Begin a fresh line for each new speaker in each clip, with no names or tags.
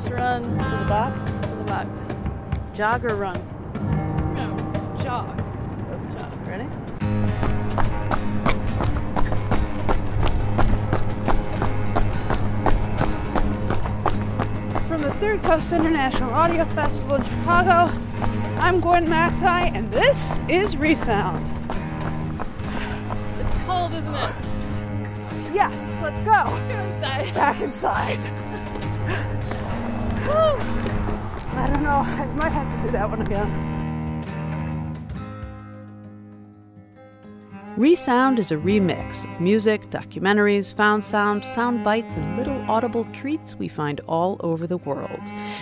Just run to the box. To the box.
Jog or run?
No, jog.
Jog. Ready? From the Third Coast International Audio Festival in Chicago, I'm Gwen Macsai, and this is Resound.
It's cold, isn't it?
Yes, let's go.
Go inside.
Back inside. Whew. I don't know. I might have to do that one again. Resound is a remix of music, documentaries, found sound, sound bites, and little audible treats we find all over the world.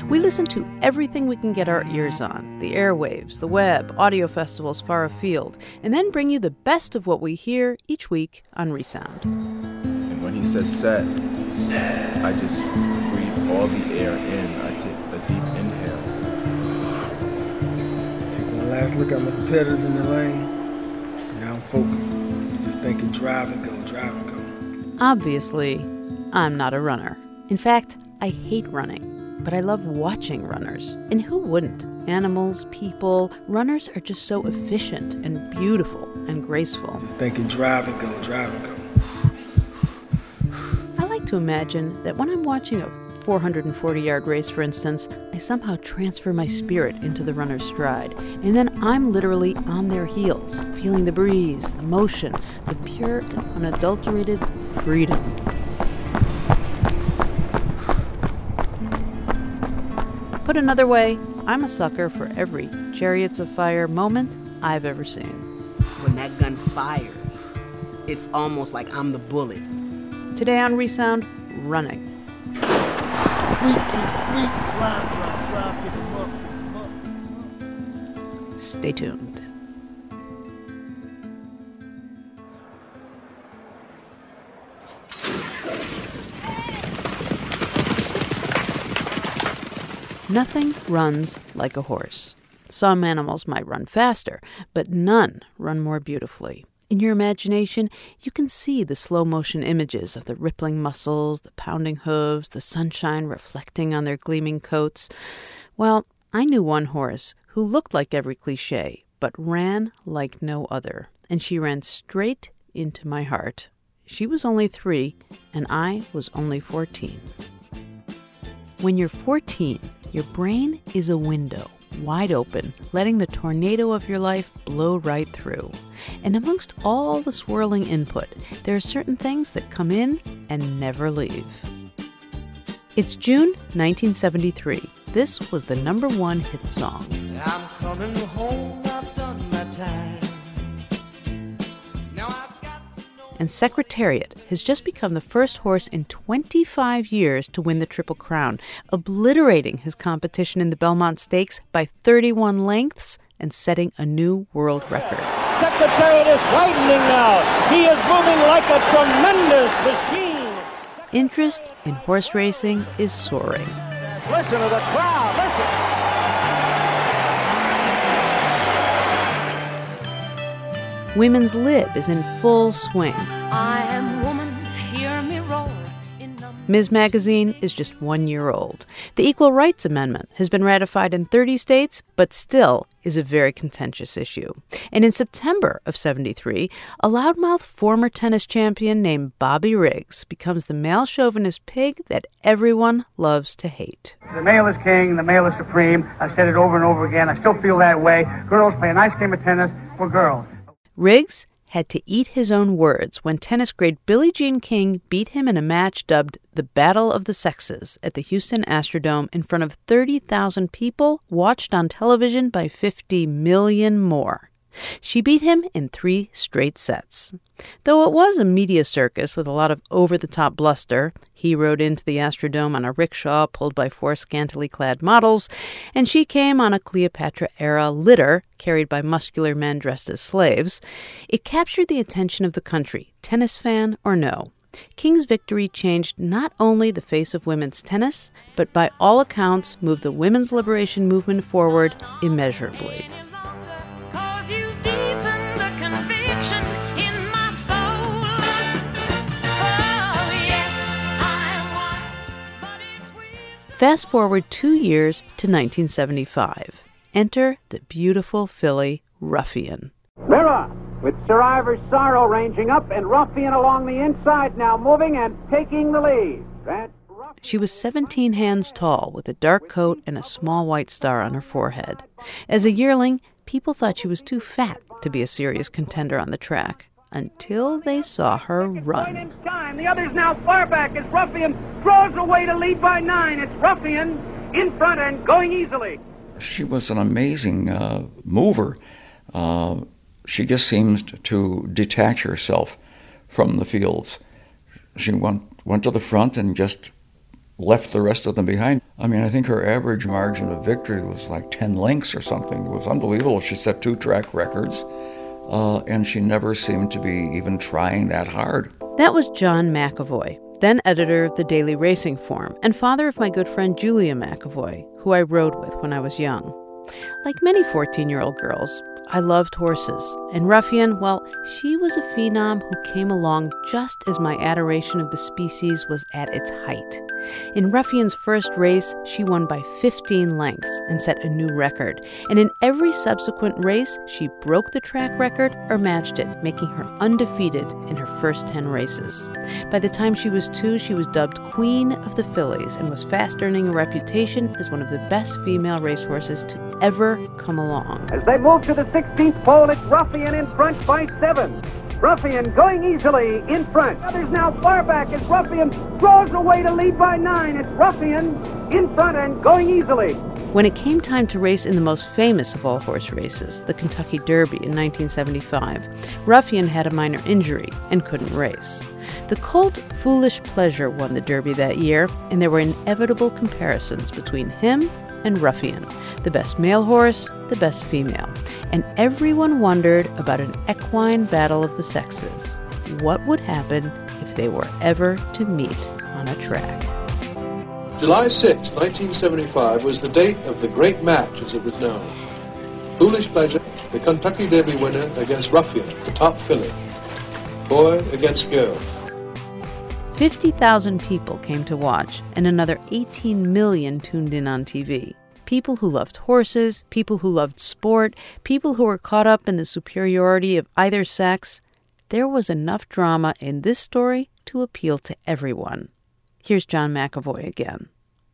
We listen to everything we can get our ears on the airwaves, the web, audio festivals far afield, and then bring you the best of what we hear each week on Resound.
And when he says set, I just breathe all the air in. I take a deep inhale.
Taking one last look at my competitors in the lane. Now I'm focused. Just thinking drive and go, drive and go.
Obviously, I'm not a runner. In fact, I hate running, but I love watching runners. And who wouldn't? Animals, people, runners are just so efficient and beautiful and graceful.
Just thinking drive and go, drive and go.
I like to imagine that when I'm watching a 440 yard race, for instance, I somehow transfer my spirit into the runner's stride. And then I'm literally on their heels, feeling the breeze, the motion, the pure and unadulterated freedom. Put another way, I'm a sucker for every Chariots of Fire moment I've ever seen.
When that gun fires, it's almost like I'm the bullet.
Today on Resound, running.
Sweet, sweet, sweet. Drive, drive, drive. Pick 'em up, up.
Stay tuned. Nothing runs like a horse. Some animals might run faster, but none run more beautifully. In your imagination, you can see the slow motion images of the rippling muscles, the pounding hooves, the sunshine reflecting on their gleaming coats. Well, I knew one horse who looked like every cliche, but ran like no other, and she ran straight into my heart. She was only three, and I was only 14. When you're 14, your brain is a window, wide open, letting the tornado of your life blow right through. And amongst all the swirling input, there are certain things that come in and never leave. It's June 1973. This was the number one hit song. And Secretariat has just become the first horse in 25 years to win the Triple Crown, obliterating his competition in the Belmont Stakes by 31 lengths and setting a new world record.
Secretariat is widening now. He is moving like a tremendous machine.
Interest in horse racing is soaring.
Listen to the crowd. Listen.
Women's Lib is in full swing.
I am woman, hear me roar.
Ms. Magazine is just one year old. The Equal Rights Amendment has been ratified in 30 states, but still is a very contentious issue. And in September of 73, a loudmouth former tennis champion named Bobby Riggs becomes the male chauvinist pig that everyone loves to hate.
The male is king, the male is supreme. I've said it over and over again. I still feel that way. Girls play a nice game of tennis for girls.
Riggs had to eat his own words when tennis great Billie Jean King beat him in a match dubbed the Battle of the Sexes at the Houston Astrodome in front of 30,000 people watched on television by 50 million more. She beat him in three straight sets. Though it was a media circus with a lot of over the top bluster, he rode into the Astrodome on a rickshaw pulled by four scantily clad models, and she came on a Cleopatra era litter carried by muscular men dressed as slaves. It captured the attention of the country, tennis fan or no. King's victory changed not only the face of women's tennis, but by all accounts moved the women's liberation movement forward immeasurably. Fast forward two years to 1975. Enter the beautiful filly Ruffian.
Mirror, with Survivor's Sorrow ranging up and Ruffian along the inside now moving and taking the lead.
She was 17 hands tall with a dark coat and a small white star on her forehead. As a yearling, people thought she was too fat to be a serious contender on the track until they saw her run.
time. The other's now far back as Ruffian draws away to lead by nine. It's Ruffian in front and going easily.
She was an amazing uh, mover. Uh, she just seemed to detach herself from the fields. She went went to the front and just left the rest of them behind. I mean, I think her average margin of victory was like 10 lengths or something. It was unbelievable. She set two track records, uh, and she never seemed to be even trying that hard.
That was John McAvoy, then editor of the Daily Racing Form, and father of my good friend Julia McAvoy, who I rode with when I was young. Like many 14 year old girls, I loved horses, and Ruffian, well, she was a phenom who came along just as my adoration of the species was at its height. In Ruffian's first race, she won by 15 lengths and set a new record. And in every subsequent race, she broke the track record or matched it, making her undefeated in her first 10 races. By the time she was two, she was dubbed Queen of the Fillies and was fast earning a reputation as one of the best female racehorses to ever come along.
As they move to the 16th pole, it's Ruffian in front by seven. Ruffian going easily in front. Others now far back as Ruffian draws away to lead by nine. It's Ruffian in front and going easily.
When it came time to race in the most famous of all horse races, the Kentucky Derby in 1975, Ruffian had a minor injury and couldn't race. The colt Foolish Pleasure won the Derby that year, and there were inevitable comparisons between him and Ruffian, the best male horse, the best female. And everyone wondered about an equine battle of the sexes. What would happen if they were ever to meet on a track?
July 6, 1975 was the date of the great match as it was known. Foolish Pleasure, the Kentucky Derby winner against Ruffian, the top filly. Boy against girl.
50,000 people came to watch, and another 18 million tuned in on TV. People who loved horses, people who loved sport, people who were caught up in the superiority of either sex. There was enough drama in this story to appeal to everyone. Here's John McAvoy again.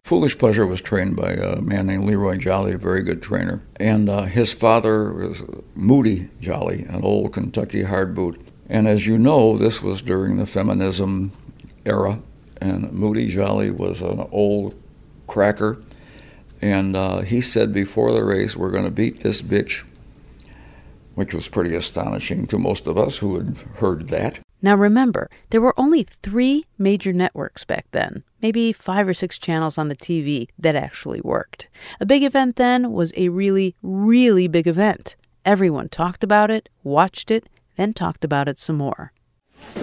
Foolish Pleasure was trained by a man named Leroy Jolly, a very good trainer. And uh, his father was Moody Jolly, an old Kentucky hard boot. And as you know, this was during the feminism era, and Moody Jolly was an old cracker. And uh, he said before the race, We're going to beat this bitch, which was pretty astonishing to most of us who had heard that.
Now remember, there were only three major networks back then, maybe five or six channels on the TV that actually worked. A big event then was a really, really big event. Everyone talked about it, watched it, then talked about it some more.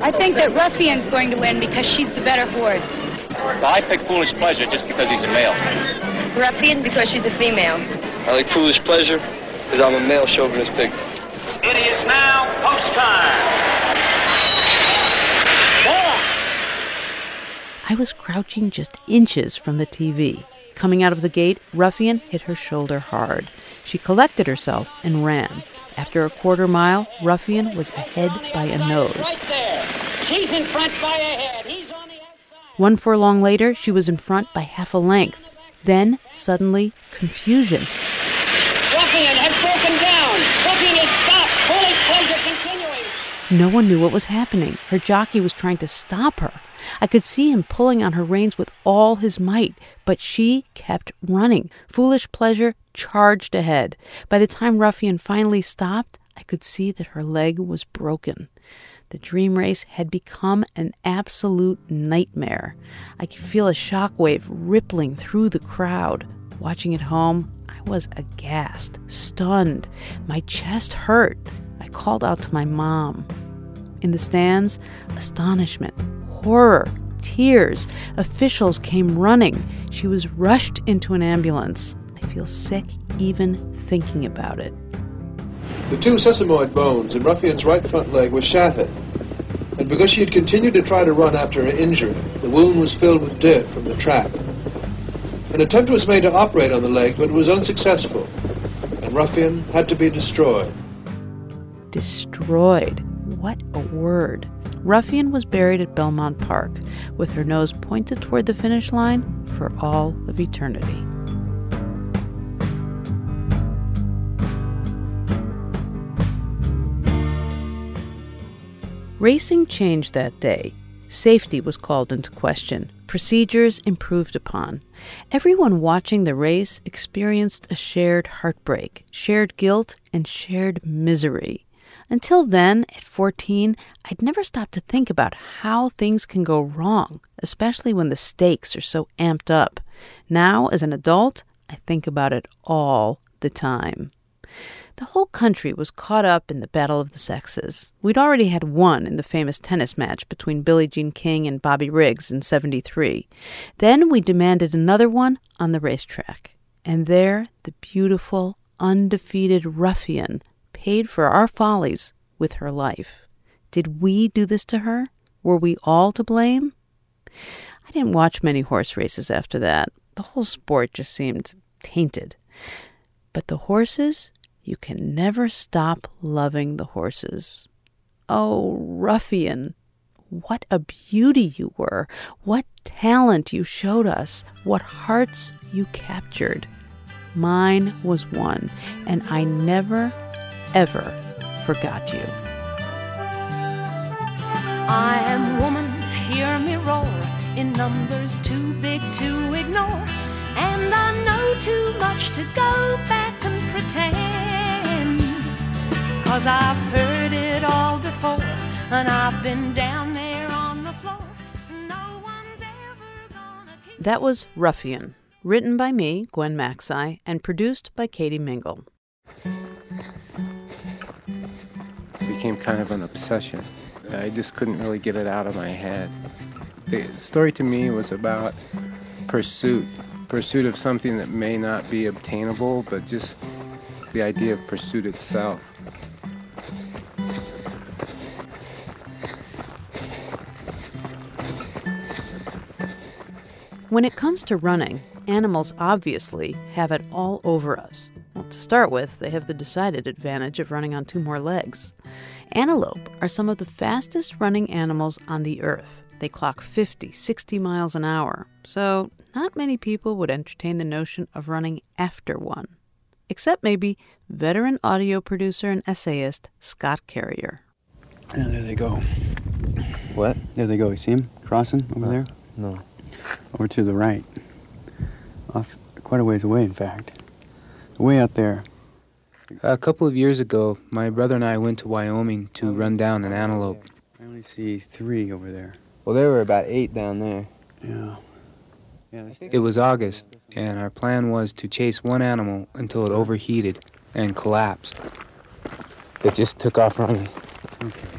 I think that Ruffian's going to win because she's the better horse.
Well, I pick Foolish Pleasure just because he's a male.
Ruffian because she's a female.
I like Foolish Pleasure because I'm a male chauvinist pig.
It is now post time.
I was crouching just inches from the TV. Coming out of the gate, Ruffian hit her shoulder hard. She collected herself and ran. After a quarter mile, Ruffian was ahead by a nose.
Right there. She's in front by a head. He's on the
One furlong later, she was in front by half a length. Then, suddenly, confusion.
Ruffian has broken down. Ruffian is stopped. Foolish Pleasure continuing.
No one knew what was happening. Her jockey was trying to stop her. I could see him pulling on her reins with all his might, but she kept running. Foolish Pleasure charged ahead. By the time Ruffian finally stopped, I could see that her leg was broken. The dream race had become an absolute nightmare. I could feel a shockwave rippling through the crowd. Watching at home, I was aghast, stunned. My chest hurt. I called out to my mom. In the stands, astonishment, horror, tears. Officials came running. She was rushed into an ambulance. I feel sick even thinking about it.
The two sesamoid bones in Ruffian's right front leg were shattered. And because she had continued to try to run after her injury, the wound was filled with dirt from the track. An attempt was made to operate on the leg, but it was unsuccessful, and Ruffian had to be destroyed.
Destroyed. What a word. Ruffian was buried at Belmont Park with her nose pointed toward the finish line for all of eternity. Racing changed that day. Safety was called into question, procedures improved upon. Everyone watching the race experienced a shared heartbreak, shared guilt, and shared misery. Until then, at 14, I'd never stopped to think about how things can go wrong, especially when the stakes are so amped up. Now, as an adult, I think about it all the time. The whole country was caught up in the battle of the sexes. We'd already had one in the famous tennis match between Billie Jean King and Bobby Riggs in 73. Then we demanded another one on the racetrack. And there, the beautiful, undefeated ruffian paid for our follies with her life. Did we do this to her? Were we all to blame? I didn't watch many horse races after that. The whole sport just seemed tainted. But the horses, you can never stop loving the horses. Oh, ruffian, what a beauty you were! What talent you showed us! What hearts you captured! Mine was one, and I never, ever forgot you.
I am woman, hear me roar, in numbers too big to ignore. And I know too much to go back and pretend. Cause I've heard it all before, and I've been down there on the floor. No one's ever gonna.
That was Ruffian, written by me, Gwen Macsai, and produced by Katie Mingle.
Became kind of an obsession. I just couldn't really get it out of my head. The story to me was about pursuit, pursuit of something that may not be obtainable, but just the idea of pursuit itself.
When it comes to running, animals obviously have it all over us. Well, to start with, they have the decided advantage of running on two more legs. Antelope are some of the fastest running animals on the earth. They clock 50, 60 miles an hour, so not many people would entertain the notion of running after one. Except maybe veteran audio producer and essayist Scott Carrier.
Yeah, there they go.
What?
There they go. You see them crossing over there?
No.
Over to the right. Off quite a ways away, in fact. Way out there.
A couple of years ago, my brother and I went to Wyoming to run down an antelope.
I only see three over there.
Well, there were about eight down there.
Yeah. Yeah,
It was August, and our plan was to chase one animal until it overheated and collapsed. It just took off running.
Okay.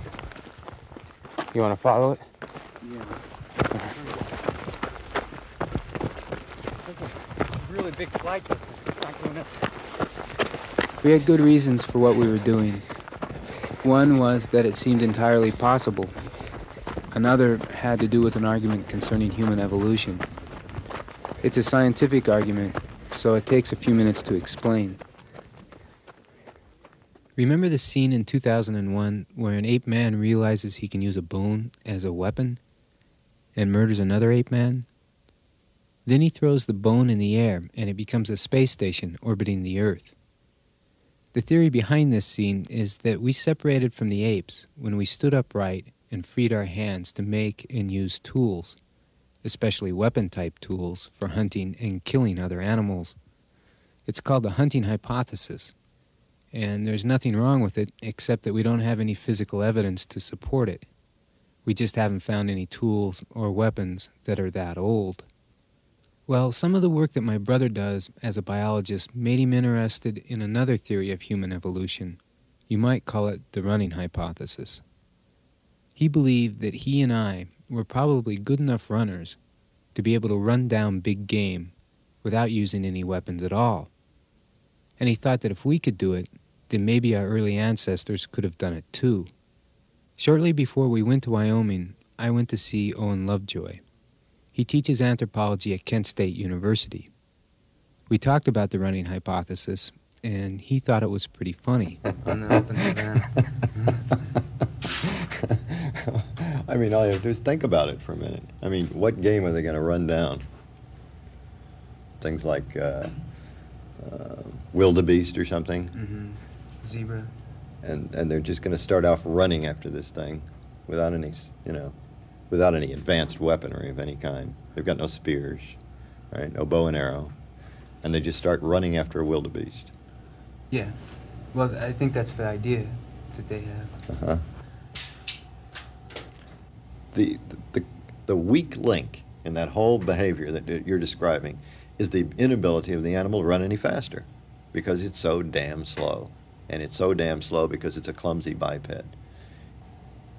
You want to follow it? Yeah.
That's a Really big flight distance.
We had good reasons for what we were doing. One was that it seemed entirely possible. Another had to do with an argument concerning human evolution. It's a scientific argument, so it takes a few minutes to explain. Remember the scene in 2001 where an ape man realizes he can use a bone as a weapon and murders another ape man? Then he throws the bone in the air and it becomes a space station orbiting the Earth. The theory behind this scene is that we separated from the apes when we stood upright and freed our hands to make and use tools, especially weapon type tools for hunting and killing other animals. It's called the hunting hypothesis, and there's nothing wrong with it except that we don't have any physical evidence to support it. We just haven't found any tools or weapons that are that old. Well, some of the work that my brother does as a biologist made him interested in another theory of human evolution. You might call it the running hypothesis. He believed that he and I were probably good enough runners to be able to run down big game without using any weapons at all. And he thought that if we could do it, then maybe our early ancestors could have done it too. Shortly before we went to Wyoming, I went to see Owen Lovejoy. He teaches anthropology at Kent State University. We talked about the running hypothesis, and he thought it was pretty funny. on the.
I mean, all you have to do is think about it for a minute. I mean, what game are they going to run down? Things like uh, uh, wildebeest or something,
Mm-hmm. Zebra.
and and they're just going to start off running after this thing, without any, you know, without any advanced weaponry of any kind. They've got no spears, right? No bow and arrow, and they just start running after a wildebeest.
Yeah. Well, I think that's the idea that they have.
Uh-huh. The, the, the weak link in that whole behavior that you're describing is the inability of the animal to run any faster because it's so damn slow. And it's so damn slow because it's a clumsy biped.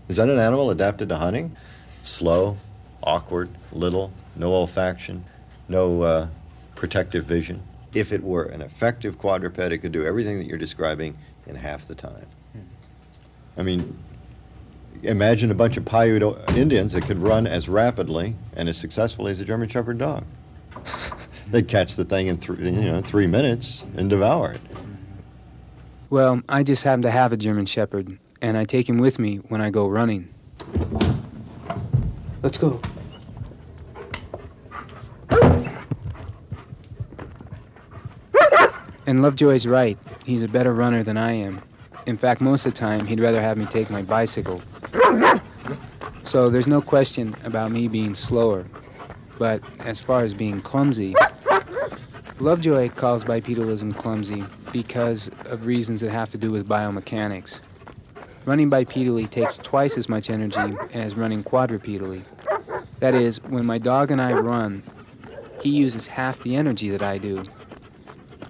Is that an animal adapted to hunting? Slow, awkward, little, no olfaction, no uh, protective vision. If it were an effective quadruped, it could do everything that you're describing in half the time. I mean, imagine a bunch of Paiute Indians that could run as rapidly and as successfully as a German Shepherd dog. They'd catch the thing in three, you know, three minutes and devour it.
Well, I just happen to have a German Shepherd, and I take him with me when I go running. Let's go. And Lovejoy's right. He's a better runner than I am. In fact, most of the time, he'd rather have me take my bicycle. So there's no question about me being slower. But as far as being clumsy, Lovejoy calls bipedalism clumsy because of reasons that have to do with biomechanics. Running bipedally takes twice as much energy as running quadrupedally. That is, when my dog and I run, he uses half the energy that I do.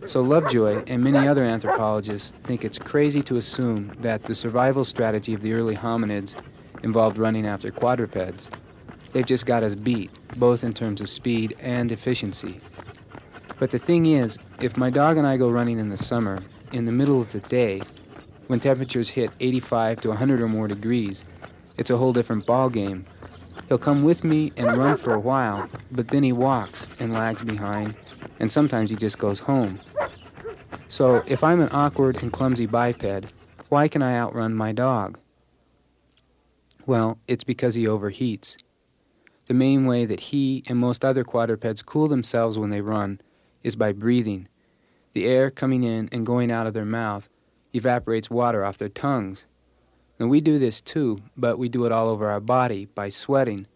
So Lovejoy and many other anthropologists think it's crazy to assume that the survival strategy of the early hominids involved running after quadrupeds. They've just got us beat, both in terms of speed and efficiency. But the thing is, if my dog and I go running in the summer, in the middle of the day, when temperatures hit 85 to 100 or more degrees, it's a whole different ball game. He'll come with me and run for a while, but then he walks and lags behind, and sometimes he just goes home. So if I'm an awkward and clumsy biped, why can I outrun my dog? Well, it's because he overheats. The main way that he and most other quadrupeds cool themselves when they run is by breathing. The air coming in and going out of their mouth evaporates water off their tongues. And we do this too, but we do it all over our body by sweating.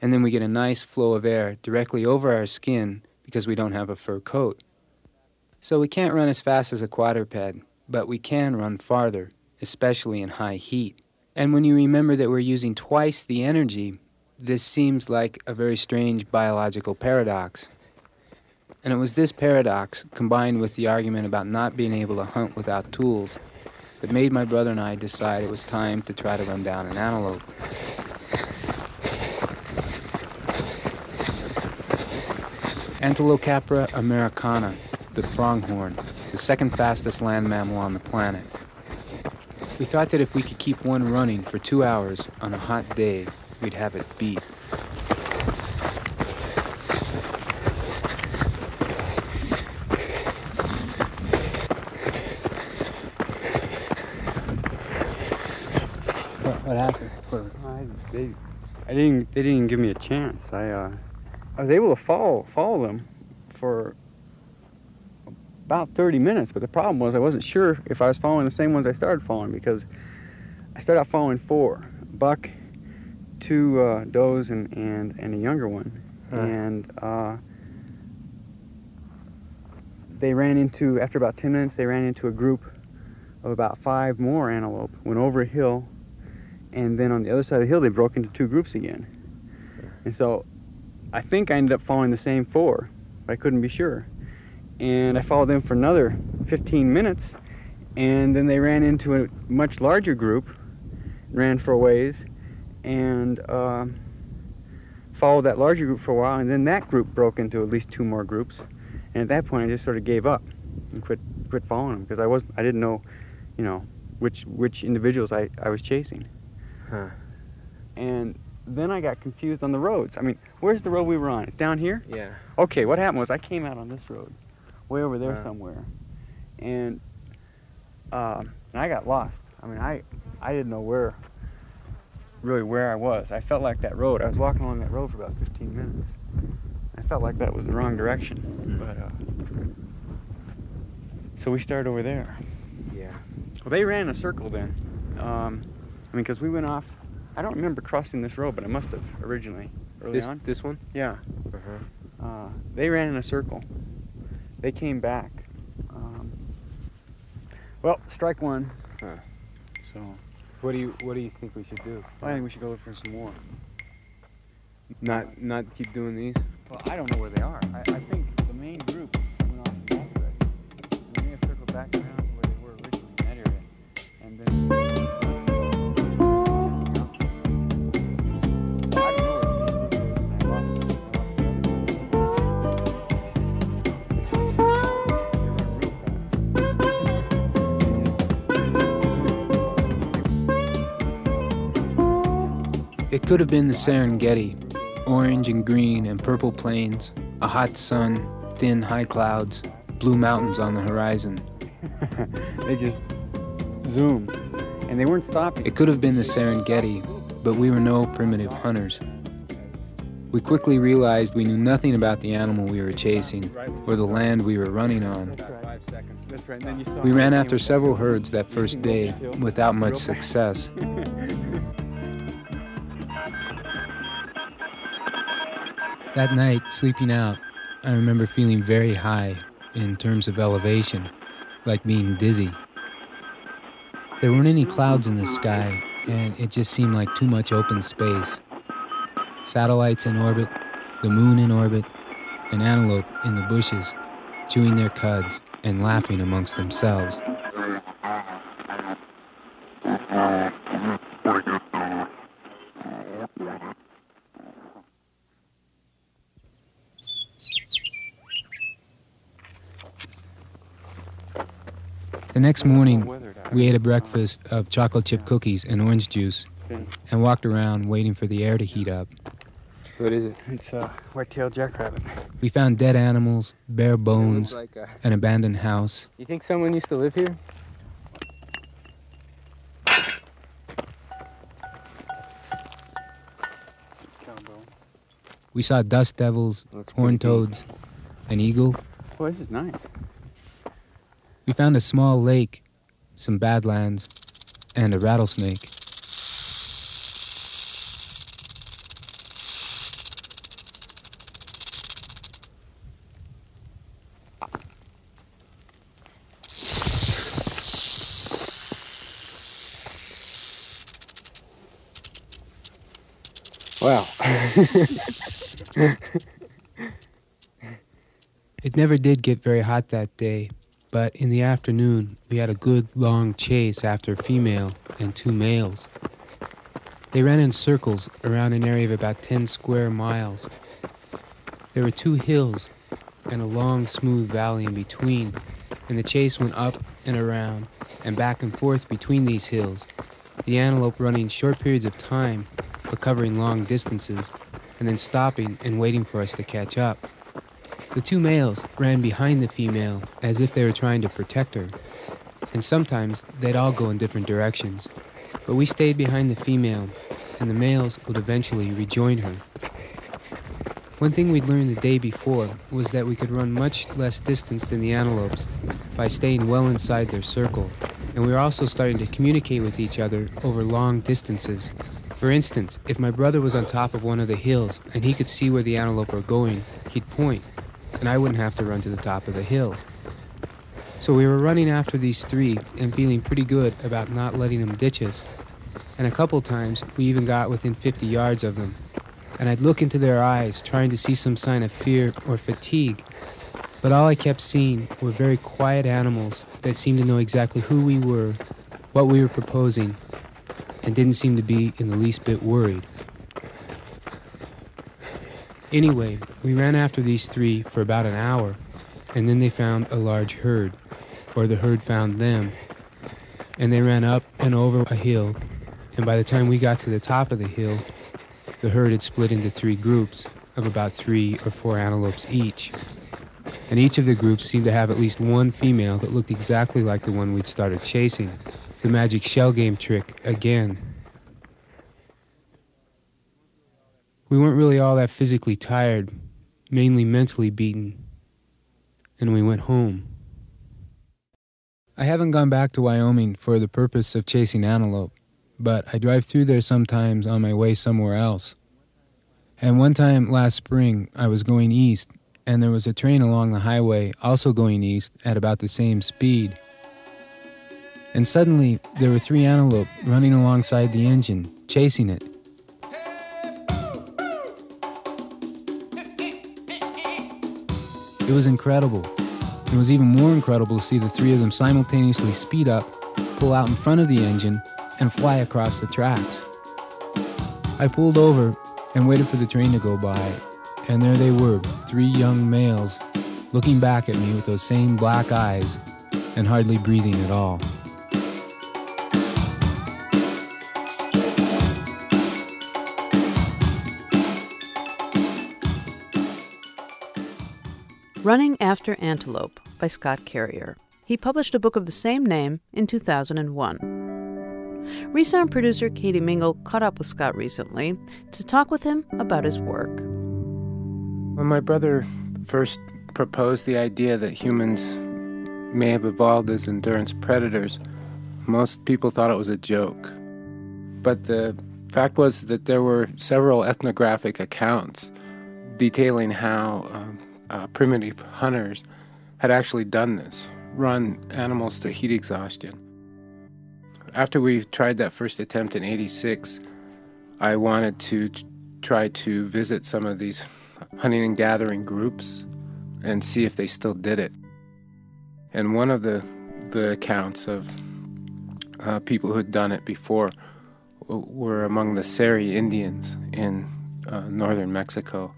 And then we get a nice flow of air directly over our skin because we don't have a fur coat. So we can't run as fast as a quadruped, but we can run farther, especially in high heat. And when you remember that we're using twice the energy, this seems like a very strange biological paradox. And it was this paradox, combined with the argument about not being able to hunt without tools, that made my brother and I decide it was time to try to run down an antelope. Antilocapra americana, the pronghorn, the second fastest land mammal on the planet. We thought that if we could keep one running for two hours on a hot day, we'd have it beat.
What, what happened? I, they, Didn't. They didn't give me a chance. I, uh, I was able to follow follow them for about 30 minutes, but the problem was I wasn't sure if I was following the same ones I started following because I started out following four: buck, two uh, does, and, and and a younger one,
Huh.
and. Uh, they ran into after about 10 minutes they ran into a group of about five more antelope went over a hill and then on the other side of the hill they broke into two groups again and so i think i ended up following the same four but i couldn't be sure. And i followed them for another 15 minutes and then they ran into a much larger group ran for a ways and uh, followed that larger group for a while and then that group broke into at least two more groups. And at that point i just sort of gave up and quit quit following them because i was i didn't know you know which which individuals i, I was chasing.
Huh.
and then I got confused on the roads. I mean, where's the road we were on? It's down here?
Yeah.
Okay, what happened was I came out on this road. way over there
Yeah.
somewhere, and um, and I got lost. I mean, I I didn't know where really where I was. I felt like that road. I was walking along that road for about 15 minutes. I felt like that was the wrong direction, but uh, so we started over there.
Yeah.
Well, they ran a circle then. Um, I mean, because we went off. I don't remember crossing this road, but I must have originally early
This
on.
this one?
Yeah.
Uh-huh.
Uh, they ran in a circle. They came back. Um, well, strike one.
Huh.
So
What do you What do you think we should do?
I think we should go look for some more.
Not not keep doing these.
Well, I don't know where they are. I, I think the main group went off in that direction. They may have circled back
could have been the Serengeti, orange and green and purple plains, a hot sun, thin high clouds, blue mountains on the horizon.
they just zoomed, and they weren't stopping.
It could have been the Serengeti, but we were no primitive hunters. We quickly realized we knew nothing about the animal we were chasing or the land we were running on.
That's right. And then you saw
We ran after several herds that first day without much success. That night, sleeping out, I remember feeling very high in terms of elevation, like being dizzy. There weren't any clouds in the sky, and it just seemed like too much open space. Satellites in orbit, the moon in orbit, an antelope in the bushes, chewing their cuds and laughing amongst themselves. The next morning, we ate a breakfast of chocolate chip cookies and orange juice and walked around waiting for the air to heat up.
What is it? It's a white-tailed jackrabbit.
We found dead animals, bare bones,
like a-
an abandoned house.
You think someone used to live here?
We saw dust devils, horned toads, an eagle.
Boy, this is nice.
We found a small lake, some badlands, and a rattlesnake.
Wow.
It never did get very hot that day, but in the afternoon we had a good long chase after a female and two males. They ran in circles around an area of about 10 square miles. There were two hills and a long smooth valley in between, and the chase went up and around and back and forth between these hills, the antelope running short periods of time but covering long distances, and then stopping and waiting for us to catch up. The two males ran behind the female as if they were trying to protect her, and sometimes they'd all go in different directions. But we stayed behind the female, and the males would eventually rejoin her. One thing we'd learned the day before was that we could run much less distance than the antelopes by staying well inside their circle, and we were also starting to communicate with each other over long distances. For instance, if my brother was on top of one of the hills and he could see where the antelope were going, he'd point, and I wouldn't have to run to the top of the hill. So we were running after these three and feeling pretty good about not letting them ditch us. And a couple times we even got within 50 yards of them. And I'd look into their eyes, trying to see some sign of fear or fatigue. But all I kept seeing were very quiet animals that seemed to know exactly who we were, what we were proposing, and didn't seem to be in the least bit worried. Anyway, we ran after these three for about an hour, and then they found a large herd, or the herd found them. And they ran up and over a hill, and by the time we got to the top of the hill, the herd had split into three groups of about three or four antelopes each.
and each of the groups seemed to have at least one female that looked exactly like the one we'd started chasing. The magic shell game trick again. We weren't really all that physically tired, mainly mentally beaten, and we went home. I haven't gone back to Wyoming for the purpose of chasing antelope, but I drive through there sometimes on my way somewhere else. And one time last spring, I was going east, and there was a train along the highway also going east at about the same speed. And suddenly, there were three antelope running alongside the engine, chasing it. It was incredible. It was even more incredible to see the three of them simultaneously speed up, pull out in front of the engine, and fly across the tracks. I pulled over and waited for the train to go by, and there they were, three young males, looking back at me with those same black eyes and hardly breathing at all.
Running After Antelope by Scott Carrier. He published a book of the same name in 2001. Resound producer Katie Mingle caught up with Scott recently to talk with him about his work.
When my brother first proposed the idea that humans may have evolved as endurance predators, most people thought it was a joke. But the fact was that there were several ethnographic accounts detailing how um, uh, primitive hunters had actually done this run animals to heat exhaustion. After we tried that first attempt in 86, I wanted to try to visit some of these hunting and gathering groups and see if they still did it. And one of the, the accounts of uh, people who had done it before were among the Seri Indians in uh, northern Mexico.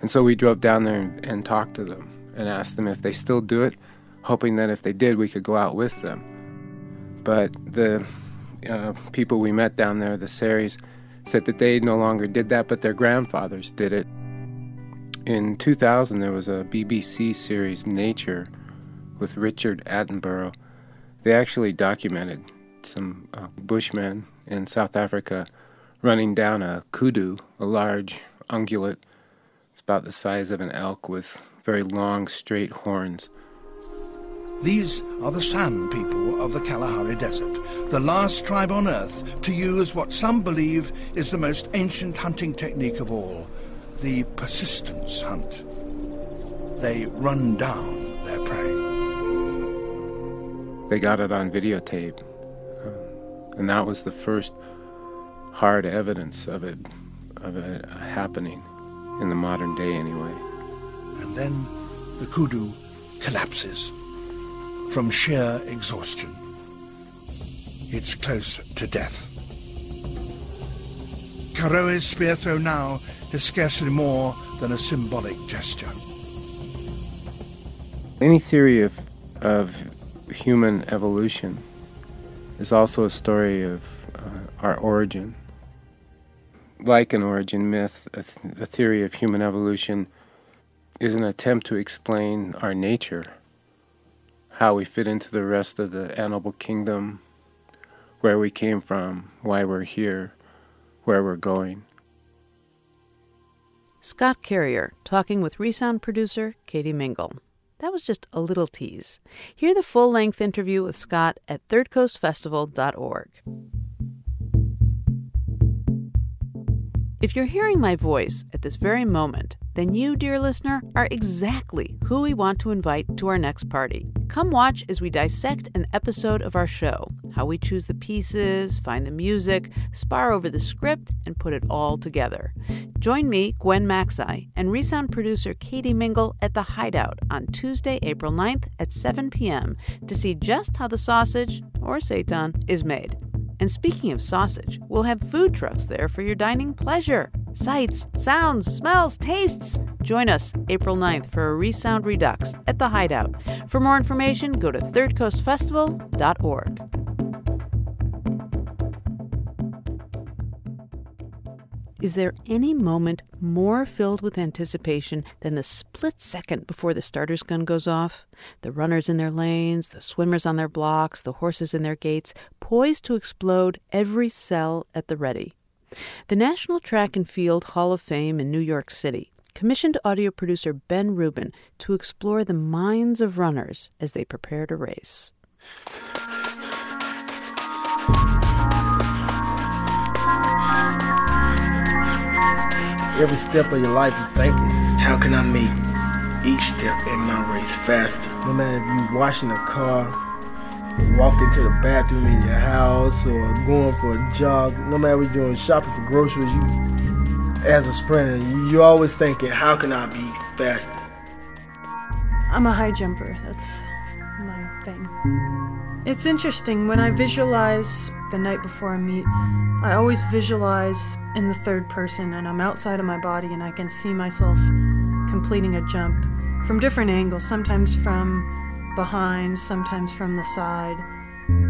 And so we drove down there and, and, talked to them and asked them if they still do it, hoping that if they did, we could go out with them. But the uh, people we met down there, the Seris, said that they no longer did that, but their grandfathers did it. In 2000, there was a BBC series, Nature, with Richard Attenborough. They actually documented some uh, bushmen in South Africa running down a kudu, a large ungulate about the size of an elk with very long, straight horns.
These are the San people of the Kalahari Desert, the last tribe on earth to use what some believe is the most ancient hunting technique of all the persistence hunt. They run down their prey.
They got it on videotape, uh, and that was the first hard evidence of it, of it happening in the modern day anyway.
And then the kudu collapses from sheer exhaustion. It's close to death. Karoe's spear throw now is scarcely more than a symbolic gesture.
Any theory of, of human evolution is also a story of uh, our origin like an origin myth, a, th- a theory of human evolution is an attempt to explain our nature, how we fit into the rest of the animal kingdom, where we came from, why we're here, where we're going.
Scott Carrier talking with Resound producer Katie Mingle. That was just a little tease. Hear the full length interview with Scott at thirdcoastfestival.org. If you're hearing my voice at this very moment, then you, dear listener, are exactly who we want to invite to our next party. Come watch as we dissect an episode of our show, how we choose the pieces, find the music, spar over the script, and put it all together. Join me, Gwen Macsai, and Resound producer Katie Mingle at The Hideout on Tuesday, April 9th at 7 p.m. to see just how the sausage, or seitan, is made. And speaking of sausage, we'll have food trucks there for your dining pleasure. Sights, sounds, smells, tastes. Join us April 9th for a Resound Redux at the Hideout. For more information, go to thirdcoastfestival.org. Is there any moment more filled with anticipation than the split second before the starter's gun goes off? The runners in their lanes, the swimmers on their blocks, the horses in their gates, poised to explode every cell at the ready. The National Track and Field Hall of Fame in New York City commissioned audio producer Ben Rubin to explore the minds of runners as they prepare to race.
Every step of your life, you're thinking, how can I make each step in my race faster? No matter if you're washing a car, walking to the bathroom in your house, or going for a jog, no matter what you're doing, shopping for groceries, you, as a sprinter, you, you're always thinking, how can I be faster?
I'm a high jumper. That's my thing. It's interesting when I visualize the night before a meet. I always visualize in the third person, and I'm outside of my body, and I can see myself completing a jump from different angles, sometimes from behind, sometimes from the side.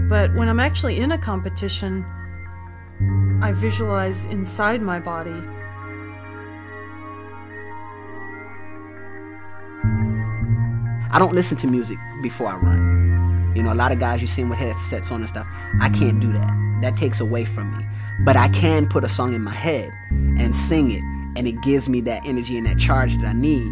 But when I'm actually in a competition, I visualize inside my body.
I don't listen to music before I run. You know, a lot of guys you see them with headsets on and stuff. I can't do that. That takes away from me. But I can put a song in my head and sing it, and it gives me that energy and that charge that I need.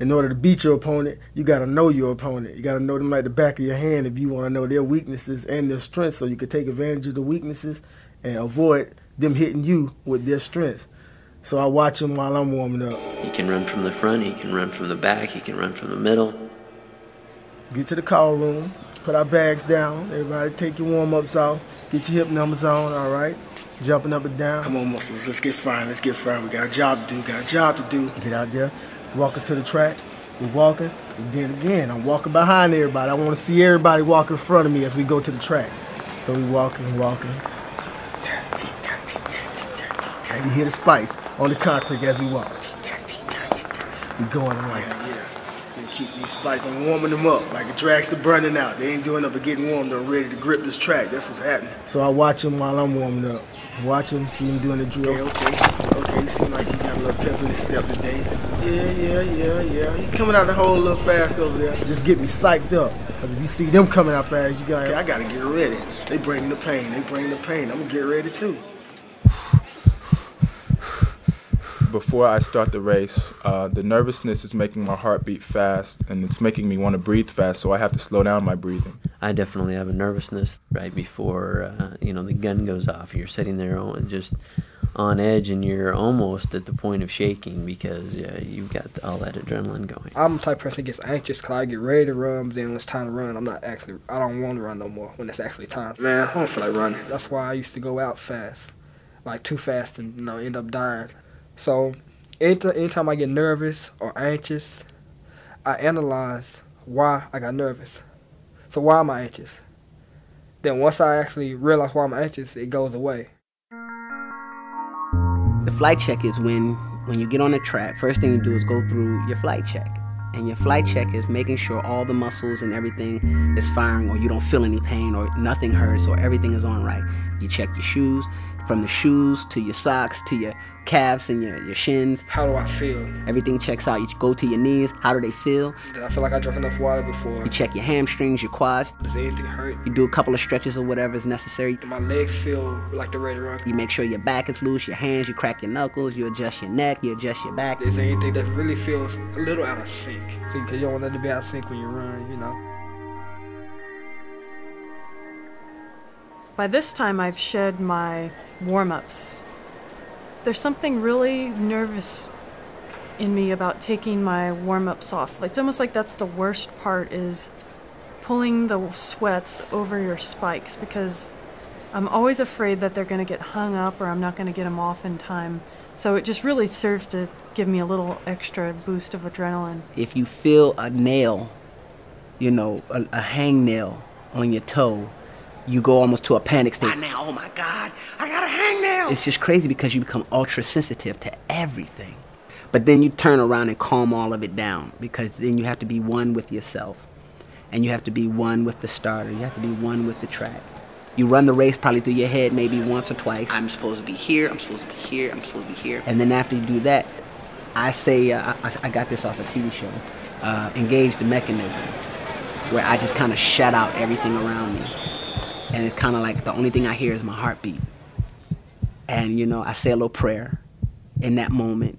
In order to beat your opponent, you got to know your opponent. You got to know them like the back of your hand if you want to know their weaknesses and their strengths so you can take advantage of the weaknesses and avoid them hitting you with their strengths. So I watch him while I'm warming up.
He can run from the front, he can run from the back, he can run from the middle.
Get to the call room, put our bags down. Everybody take your warm ups off, get your hip numbers on, all right? Jumping up and down. Come on, muscles, let's get fine, let's get fine. We got a job to do, got a job to do. Get out there, walk us to the track. We're walking, and then again, I'm walking behind everybody. I want to see everybody walk in front of me as we go to the track. So we walking, walking. You hear the spice on the concrete as we walk. We going around, keep these spikes and warming them up like it drags the burning out. They ain't doing nothing but getting warm. They're ready to grip this track. That's what's happening. So I watch them while I'm warming up. Watch them, see them doing the drill. Okay, okay, okay. You seem like you got a little pep in his step today. Yeah, yeah, yeah, yeah. He coming out the hole a little fast over there. Just get me psyched up. Cause if you see them coming out fast, you got, okay, I gotta get ready. They bring the pain. They bring the pain. I'm gonna get ready too.
Before I start the race, uh, the nervousness is making my heart beat fast and it's making me want to breathe fast, so I have to slow down my breathing.
I definitely have a nervousness right before uh, you know the gun goes off. You're sitting there on, just on edge and you're almost at the point of shaking because uh, you've got all that adrenaline going.
I'm the type of person that gets anxious because I get ready to run, but then when it's time to run, I'm not actually, I don't want to run no more when it's actually time. Man, I don't feel like running. That's why I used to go out fast, like too fast and you know end up dying. So anytime I get nervous or anxious, I analyze why I got nervous. So why am I anxious? Then once I actually realize why I'm anxious, it goes away.
The flight check is when when you get on the track, first thing you do is go through your flight check. And your flight check is making sure all the muscles and everything is firing or you don't feel any pain or nothing hurts or everything is on right. You check your shoes, from the shoes to your socks to your calves and your, your shins.
How do I feel?
Everything checks out. You go to your knees. How do they feel?
I feel like I drank enough water before?
You check your hamstrings, your quads.
Does anything hurt?
You do a couple of stretches or whatever is necessary.
Do my legs feel like they're ready to run?
You make sure your back is loose, your hands, you crack your knuckles, you adjust your neck, you adjust your back.
Is there anything that really feels a little out of sync? See, because you don't want to be out of sync when you run, you know?
By this time, I've shed my warm ups. There's something really nervous in me about taking my warm ups off. It's almost like that's the worst part is pulling the sweats over your spikes because I'm always afraid that they're going to get hung up or I'm not going to get them off in time. So it just really serves to give me a little extra boost of adrenaline.
If you feel a nail, you know, a, a hangnail on your toe, you go almost to a panic state. I now, oh my God, I got a hangnail. It's just crazy because you become ultra sensitive to everything. But then you turn around and calm all of it down because then you have to be one with yourself. And you have to be one with the starter. You have to be one with the track. You run the race probably through your head maybe once or twice. I'm supposed to be here, I'm supposed to be here, I'm supposed to be here. And then after you do that, I say, uh, I, I got this off a TV show, uh, engage the mechanism, where I just kind of shut out everything around me. And it's kind of like the only thing I hear is my heartbeat. And, you know, I say a little prayer in that moment.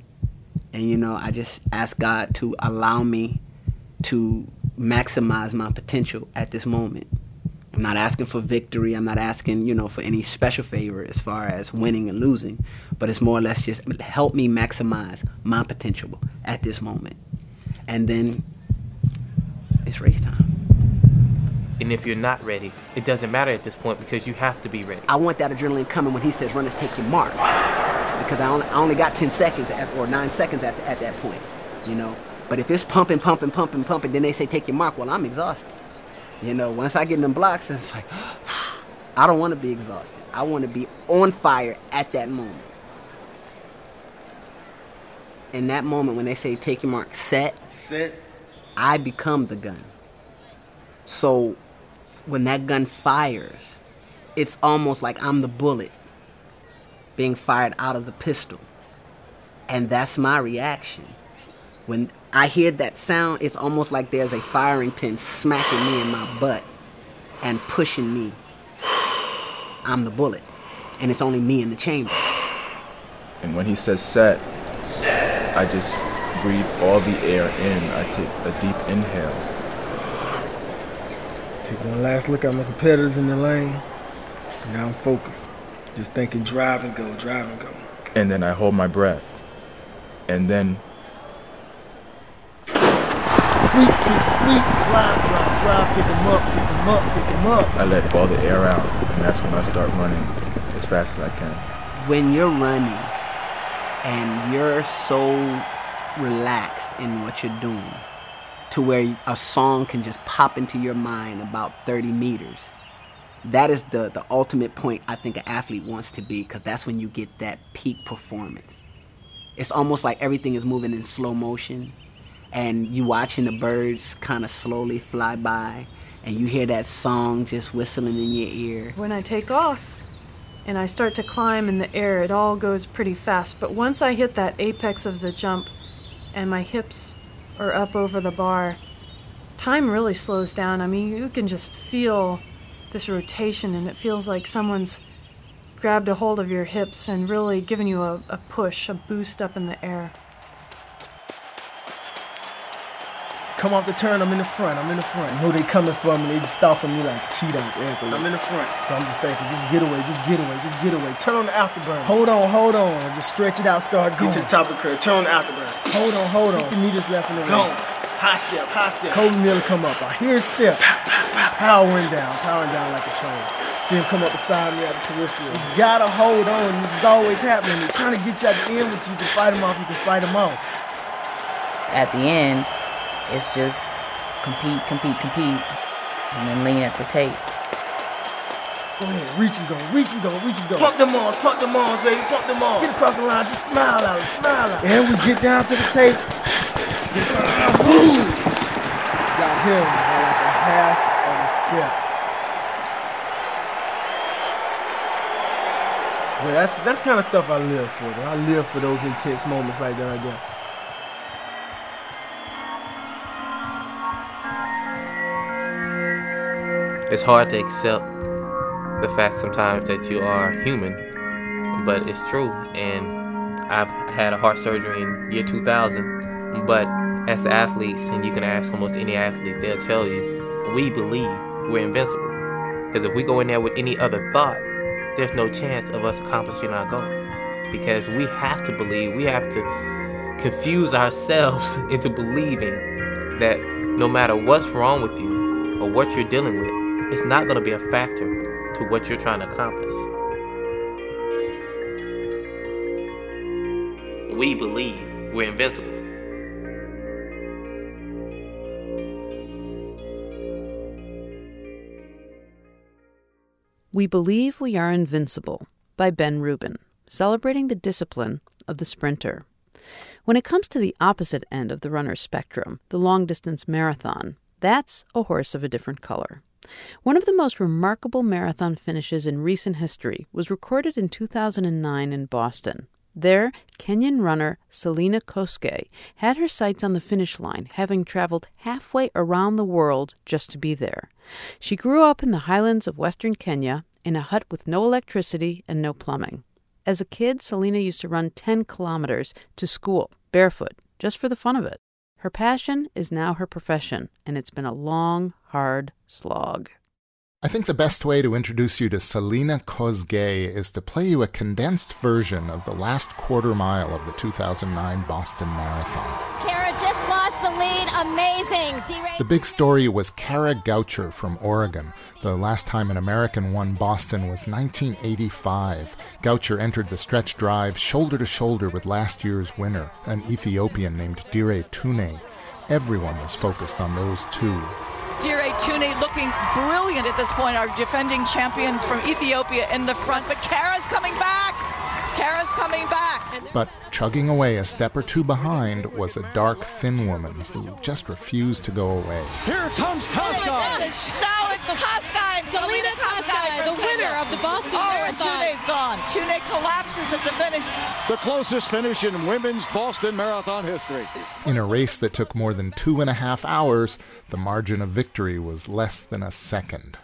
And, you know, I just ask God to allow me to maximize my potential at this moment. I'm not asking for victory. I'm not asking, you know, for any special favor as far as winning and losing, but it's more or less just help me maximize my potential at this moment. And then it's race time.
And if you're not ready, it doesn't matter at this point because you have to be ready.
I want that adrenaline coming when he says, runners, take your mark. Because I only, I only got 10 seconds at, or 9 seconds at, at that point, you know. But if it's pumping, pumping, pumping, pumping, then they say, take your mark, well, I'm exhausted. You know, once I get in them blocks, it's like, I don't want to be exhausted. I want to be on fire at that moment. In that moment, when they say take your mark, set,
set,
I become the gun. So when that gun fires, it's almost like I'm the bullet being fired out of the pistol. And that's my reaction. When I hear that sound, it's almost like there's a firing pin smacking me in my butt and pushing me. I'm the bullet, and it's only me in the chamber.
And when he says set, I just breathe all the air in. I take a deep inhale.
Take one last look at my competitors in the lane. Now I'm focused. Just thinking drive and go, drive and go.
And then I hold my breath. And then
sweet, sweet, sweet. Drive, drive, drive. Pick them up, pick them up, pick them up.
I let all the air out, and that's when I start running as fast as I can.
When you're running and you're so relaxed in what you're doing to where a song can just pop into your mind about 30 meters, that is the, the ultimate point I think an athlete wants to be because that's when you get that peak performance. It's almost like everything is moving in slow motion and you watching the birds kind of slowly fly by and you hear that song just whistling in your ear.
When I take off and I start to climb in the air, it all goes pretty fast. But once I hit that apex of the jump and my hips are up over the bar, time really slows down. I mean, you can just feel this rotation, and it feels like someone's grabbed a hold of your hips and really given you a, a push, a boost up in the air.
Come off the turn, I'm in the front, I'm in the front. You know they coming for me, they just stopping me like cheat on everything. I'm in the front. So I'm just thinking, just get away, just get away, just get away. Turn on the afterburn. Hold on, hold on. Just stretch it out, start going. Get to the top of the curve, turn on the afterburn. Hold on, hold on. 50 meters left in the race. Go. High step, high step. Kobe Miller come up. I hear a step. Powering down, powering down like a train. See him come up beside me at the peripheral. You gotta hold on. This is always happening. They're trying to get you at the end, but you can fight them off, you can fight them off.
At the end, it's just compete, compete, compete, and then lean at the tape.
Go ahead, reach and go, reach and go, reach and go. Pump them arms, pump them arms, baby, pump them arms. Get across the line, just smile at it, smile at it. And we get down to the tape. Boom! Got him by like a half of a step. But that's that's kind of stuff I live for. Though. I live for those intense moments like that right there.
It's hard to accept the fact sometimes that you are human, but it's true. And I've had a heart surgery in year 2000, but as athletes, and you can ask almost any athlete, they'll tell you, we believe we're invincible. Because if we go in there with any other thought, there's no chance of us accomplishing our goal. Because we have to believe, we have to confuse ourselves into believing that no matter what's wrong with you or what you're dealing with, it's not going to be a factor to what you're trying to accomplish. We believe we're invincible.
We Believe We Are Invincible by Ben Rubin, celebrating the discipline of the sprinter. When it comes to the opposite end of the runner's spectrum, the long distance marathon, that's a horse of a different color. One of the most remarkable marathon finishes in recent history was recorded in 2009 in Boston. There, Kenyan runner Selina Kosgei had her sights on the finish line, having traveled halfway around the world just to be there. She grew up in the highlands of western Kenya in a hut with no electricity and no plumbing. As a kid, Selina used to run 10 kilometers to school, barefoot, just for the fun of it. Her passion is now her profession, and it's been a long, hard slog.
I think the best way to introduce you to Selina Kosgei is to play you a condensed version of the last quarter mile of the 2009 Boston Marathon.
Kara Amazing. D-Ray-
The big story was Kara Goucher from Oregon. The last time an American won Boston was 1985. Goucher entered the stretch drive shoulder to shoulder with last year's winner, an Ethiopian named Dire Tune. Everyone was focused on those two.
Dire Tune looking brilliant at this point, our defending champion from Ethiopia in the front. But Kara's coming back. Kara's coming back.
But chugging away a step or two behind was a dark, thin woman who just refused to go away.
Here comes oh Kosgei.
Now it's Kosgei and Selina Kosgei,
the winner of the Boston
oh,
Marathon.
and Tune's gone. Tune collapses at the finish.
The closest finish in women's Boston Marathon history.
In a race that took more than two and a half hours, the margin of victory was less than a second.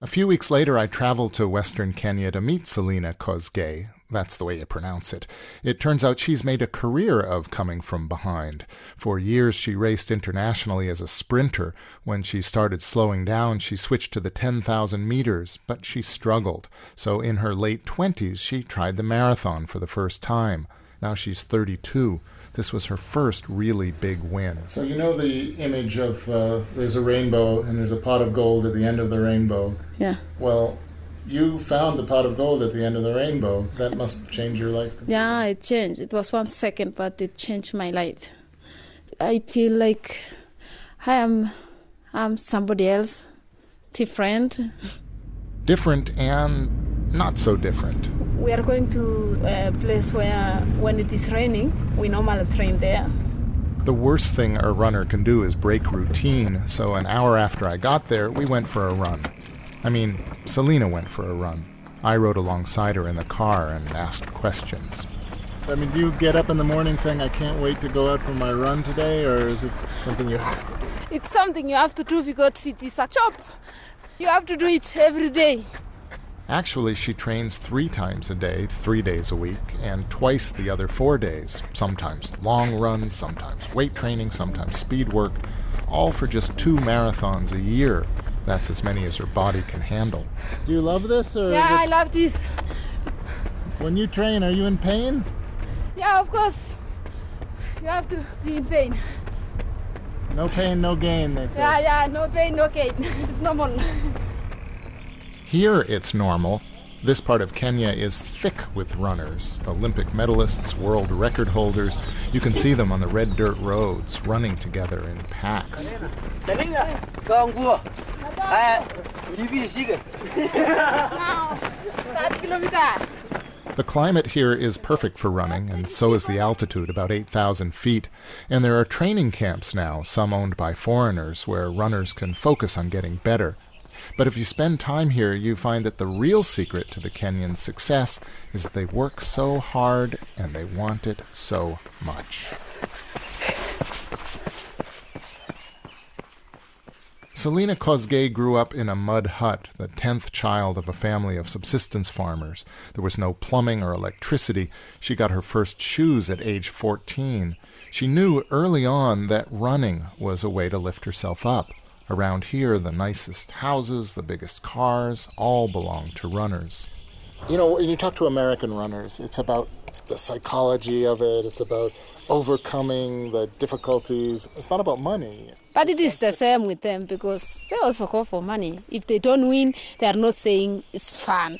A few weeks later, I traveled to western Kenya to meet Selina Kosgei. That's the way you pronounce it. It turns out she's made a career of coming from behind. For years, she raced internationally as a sprinter. When she started slowing down, she switched to the 10,000 meters, but she struggled. So in her late 20s, she tried the marathon for the first time. Now she's 32. This was her first really big win. So, you know the image of uh, there's a rainbow and there's a pot of gold at the end of the rainbow?
Yeah.
Well, you found the pot of gold at the end of the rainbow. That must change your life.
Yeah, it changed. It was one second, but it changed my life. I feel like I am I'm somebody else, different.
Different and not so different.
We are going to a place where when it is raining, we normally train there.
The worst thing a runner can do is break routine, so an hour after I got there, we went for a run. I mean, Selena went for a run. I rode alongside her in the car and asked questions. I mean, do you get up in the morning saying, I can't wait to go out for my run today, or is it something you have to do?
It's something you have to do because it is a job. You have to do it every day.
Actually, she trains three times a day, three days a week, and twice the other four days. Sometimes long runs, sometimes weight training, sometimes speed work, all for just two marathons a year. That's as many as her body can handle. Do you love this, or
Yeah, I love this.
when you train, are you in pain?
Yeah, of course. You have to be in pain.
No pain, no gain, they say.
Yeah, yeah, no pain, no gain. it's normal.
Here it's normal. This part of Kenya is thick with runners, Olympic medalists, world record holders. You can see them on the red dirt roads, running together in packs.
now, start kilometer.
The climate here is perfect for running, and so is the altitude, about 8,000 feet. And there are training camps now, some owned by foreigners, where runners can focus on getting better. But if you spend time here, you find that the real secret to the Kenyans' success is that they work so hard and they want it so much. Selina Kosgei grew up in a mud hut, the tenth child of a family of subsistence farmers. There was no plumbing or electricity. She got her first shoes at age 14. She knew early on that running was a way to lift herself up. Around here, the nicest houses, the biggest cars, all belong to runners. You know, when you talk to American runners, it's about the psychology of it, it's about overcoming the difficulties. It's not about money.
But it is the same with them because they also go for money. If they don't win, they are not saying it's fun.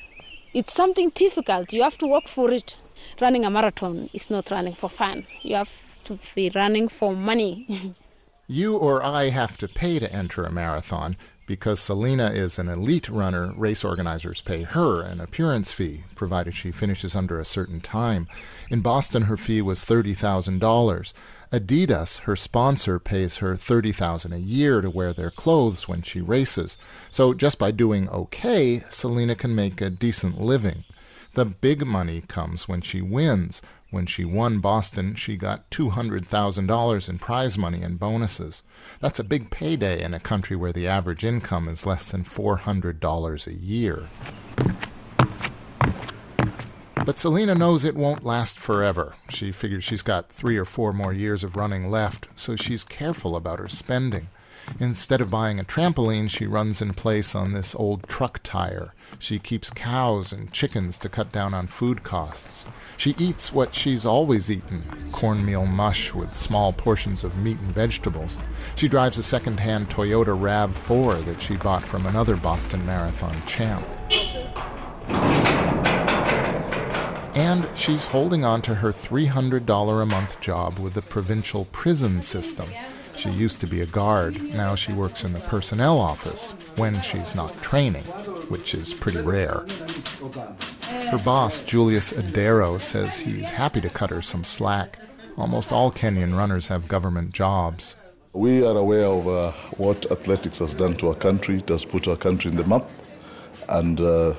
It's something difficult. You have to work for it. Running a marathon is not running for fun. You have to be running for money.
You or I have to pay to enter a marathon. Because Selena is an elite runner, race organizers pay her an appearance fee, provided she finishes under a certain time. In Boston, her fee was $30,000. Adidas, her sponsor, pays her $30,000 a year to wear their clothes when she races. So just by doing okay, Selena can make a decent living. The big money comes when she wins. When she won Boston, she got $200,000 in prize money and bonuses. That's a big payday in a country where the average income is less than $400 a year. But Selena knows it won't last forever. She figures she's got three or four more years of running left, so she's careful about her spending. Instead of buying a trampoline, she runs in place on this old truck tire. She keeps cows and chickens to cut down on food costs. She eats what she's always eaten cornmeal mush with small portions of meat and vegetables. She drives a second hand Toyota RAV4 that she bought from another Boston Marathon champ. And she's holding on to her $300 a month job with the provincial prison system. She used to be a guard. Now she works in the personnel office when she's not training, which is pretty rare. Her boss, Julius Adero, says he's happy to cut her some slack. Almost all Kenyan runners have government jobs.
We are aware of uh, what athletics has done to our country. It has put our country in the map, and uh,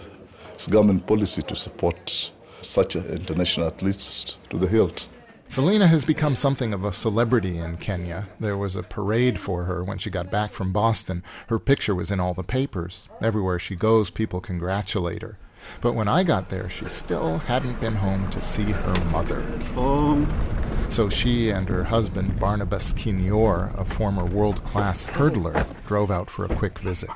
it's government policy to support such international athletes to the hilt.
Selena has become something of a celebrity in Kenya. There was a parade for her when she got back from Boston. Her picture was in all the papers. Everywhere she goes, people congratulate her. But when I got there, she still hadn't been home to see her mother. So she and her husband, Barnabas Kinyor, a former world class hurdler, drove out for a quick visit.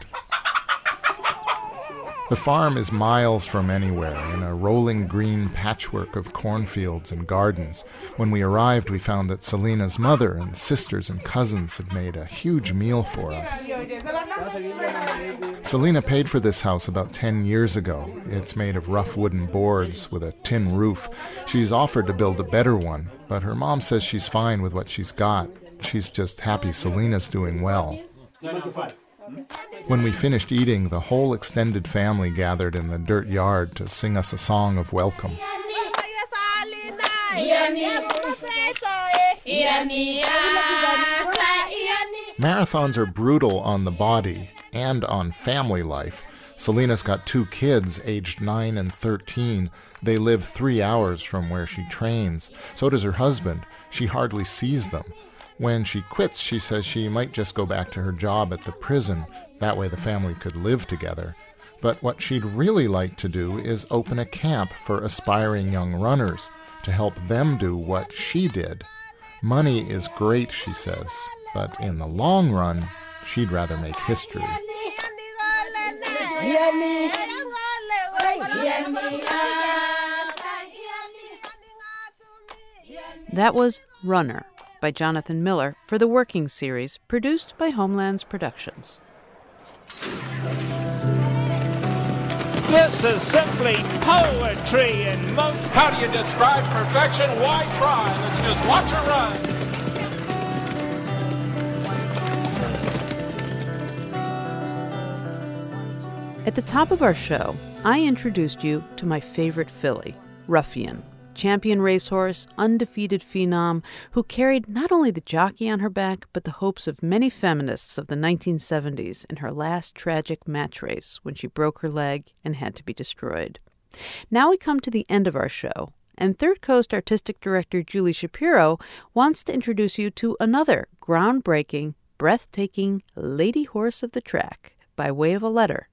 The farm is miles from anywhere, in a rolling green patchwork of cornfields and gardens. When we arrived, we found that Selena's mother and sisters and cousins had made a huge meal for us. Selena paid for this house about 10 years ago. It's made of rough wooden boards with a tin roof. She's offered to build a better one, but her mom says she's fine with what she's got. She's just happy Selena's doing well. When we finished eating, the whole extended family gathered in the dirt yard to sing us a song of welcome. Marathons are brutal on the body and on family life. Selena's got two kids, aged 9 and 13. They live three hours from where she trains. So does her husband. She hardly sees them. When she quits, she says she might just go back to her job at the prison. That way the family could live together. But what she'd really like to do is open a camp for aspiring young runners to help them do what she did. Money is great, she says, but in the long run, she'd rather make history.
That was Runner by Jonathan Miller for the Working Series, produced by Homelands Productions.
This is simply poetry in motion.
How do you describe perfection? Why try? Let's just watch her run.
At the top of our show, I introduced you to my favorite filly, Ruffian, champion racehorse, undefeated phenom, who carried not only the jockey on her back, but the hopes of many feminists of the 1970s in her last tragic match race when she broke her leg and had to be destroyed. Now we come to the end of our show, and Third Coast artistic director Julie Shapiro wants to introduce you to another groundbreaking, breathtaking lady horse of the track by way of a letter,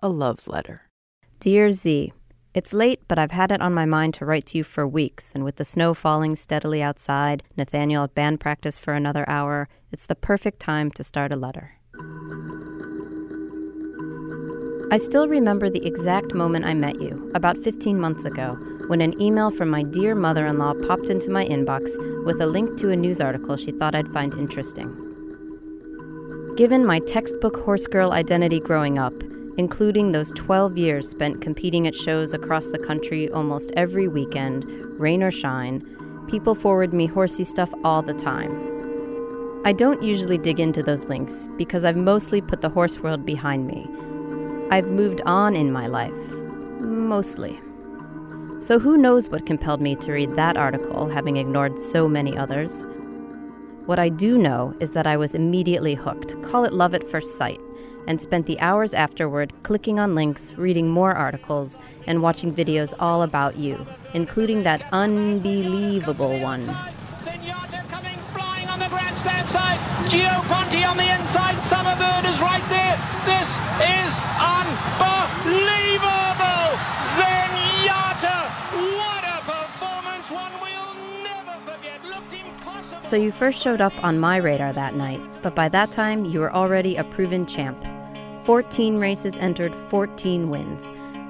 a love letter.
Dear Z, it's late, but I've had it on my mind to write to you for weeks, and with the snow falling steadily outside, Nathaniel at band practice for another hour, it's the perfect time to start a letter. I still remember the exact moment I met you, about 15 months ago, when an email from my dear mother in law popped into my inbox with a link to a news article she thought I'd find interesting. Given my textbook horse girl identity growing up, including those 12 years spent competing at shows across the country almost every weekend, rain or shine, people forward me horsey stuff all the time. I don't usually dig into those links because I've mostly put the horse world behind me. I've moved on in my life. Mostly. So who knows what compelled me to read that article, having ignored so many others? What I do know is that I was immediately hooked, call it love at first sight, and spent the hours afterward clicking on links, reading more articles, and watching videos all about you, including that unbelievable one.
on the grandstand side. Gio Ponti on the inside. Summerbird is right there. This is unbelievable. Zenyatta. What a performance. One we'll never forget. Looked impossible.
So you first showed up on my radar that night, but by that time you were already a proven champ. 14 races entered, 14 wins.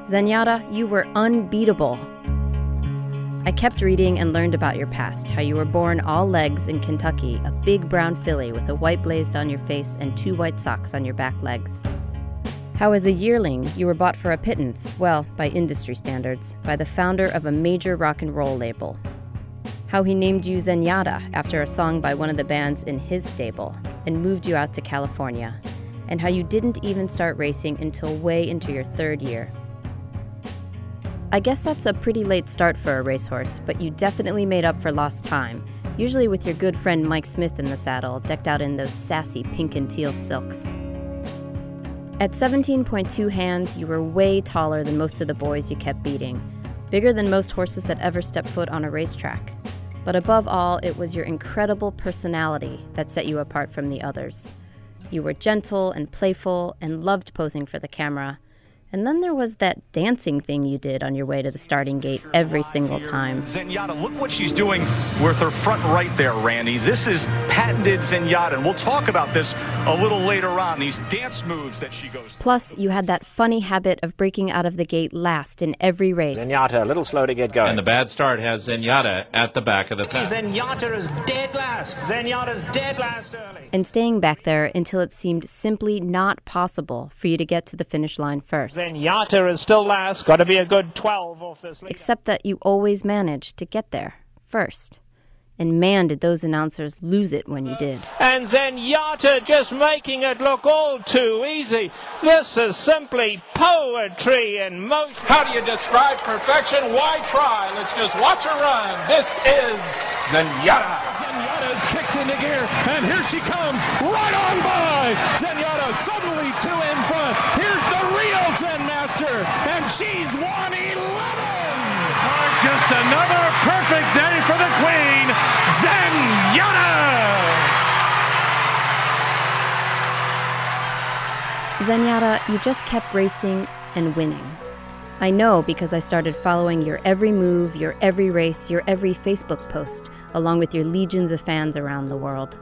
Zenyatta, you were unbeatable. I kept reading and learned about your past, how you were born all legs in Kentucky, a big brown filly with a white blazed on your face and two white socks on your back legs. How, as a yearling, you were bought for a pittance, well, by industry standards, by the founder of a major rock and roll label. How he named you Zenyatta after a song by one of the bands in his stable and moved you out to California. And how you didn't even start racing until way into your third year. I guess that's a pretty late start for a racehorse, but you definitely made up for lost time, usually with your good friend Mike Smith in the saddle, decked out in those sassy pink and teal silks. At 17.2 hands, you were way taller than most of the boys you kept beating, bigger than most horses that ever stepped foot on a racetrack. But above all, it was your incredible personality that set you apart from the others. You were gentle and playful and loved posing for the camera. And then there was that dancing thing you did on your way to the starting gate every single time.
Zenyatta, look what she's doing with her front right there, Randy. This is patented Zenyatta, and we'll talk about this a little later on, these dance moves that she goes through.
Plus, you had that funny habit of breaking out of the gate last in every race.
Zenyatta, a little slow to get going.
And the bad start has Zenyatta at the back of the pack.
Zenyatta is dead last. Zenyatta's dead last early.
And staying back there until it seemed simply not possible for you to get to the finish line first.
Zenyatta is still last. Got to be a good 12 off this lead.
Except that you always managed to get there first. And man, did those announcers lose it when you did.
And Zenyatta just making it look all too easy. This is simply poetry in motion.
How do you describe perfection? Why try? Let's just watch her run. This is Zenyatta.
Zenyatta is kicked into gear, and here she comes, right on by. Zenyatta suddenly two in front. Here's the real Zen Master, and she's 111.
Just another perfect day for the Queen, Zenyatta.
Zenyatta, you just kept racing and winning. I know because I started following your every move, your every race, your every Facebook post, along with your legions of fans around the world.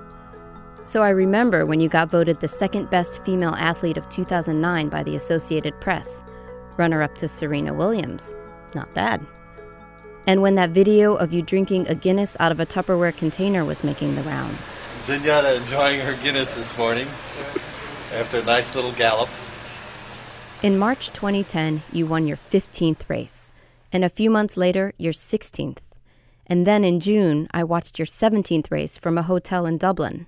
So I remember when you got voted the second best female athlete of 2009 by the Associated Press, runner up to Serena Williams. Not bad. And when that video of you drinking a Guinness out of a Tupperware container was making the rounds.
Zenyatta enjoying her Guinness this morning after a nice little gallop.
In March 2010, you won your 15th race, and a few months later, your 16th. And then in June, I watched your 17th race from a hotel in Dublin.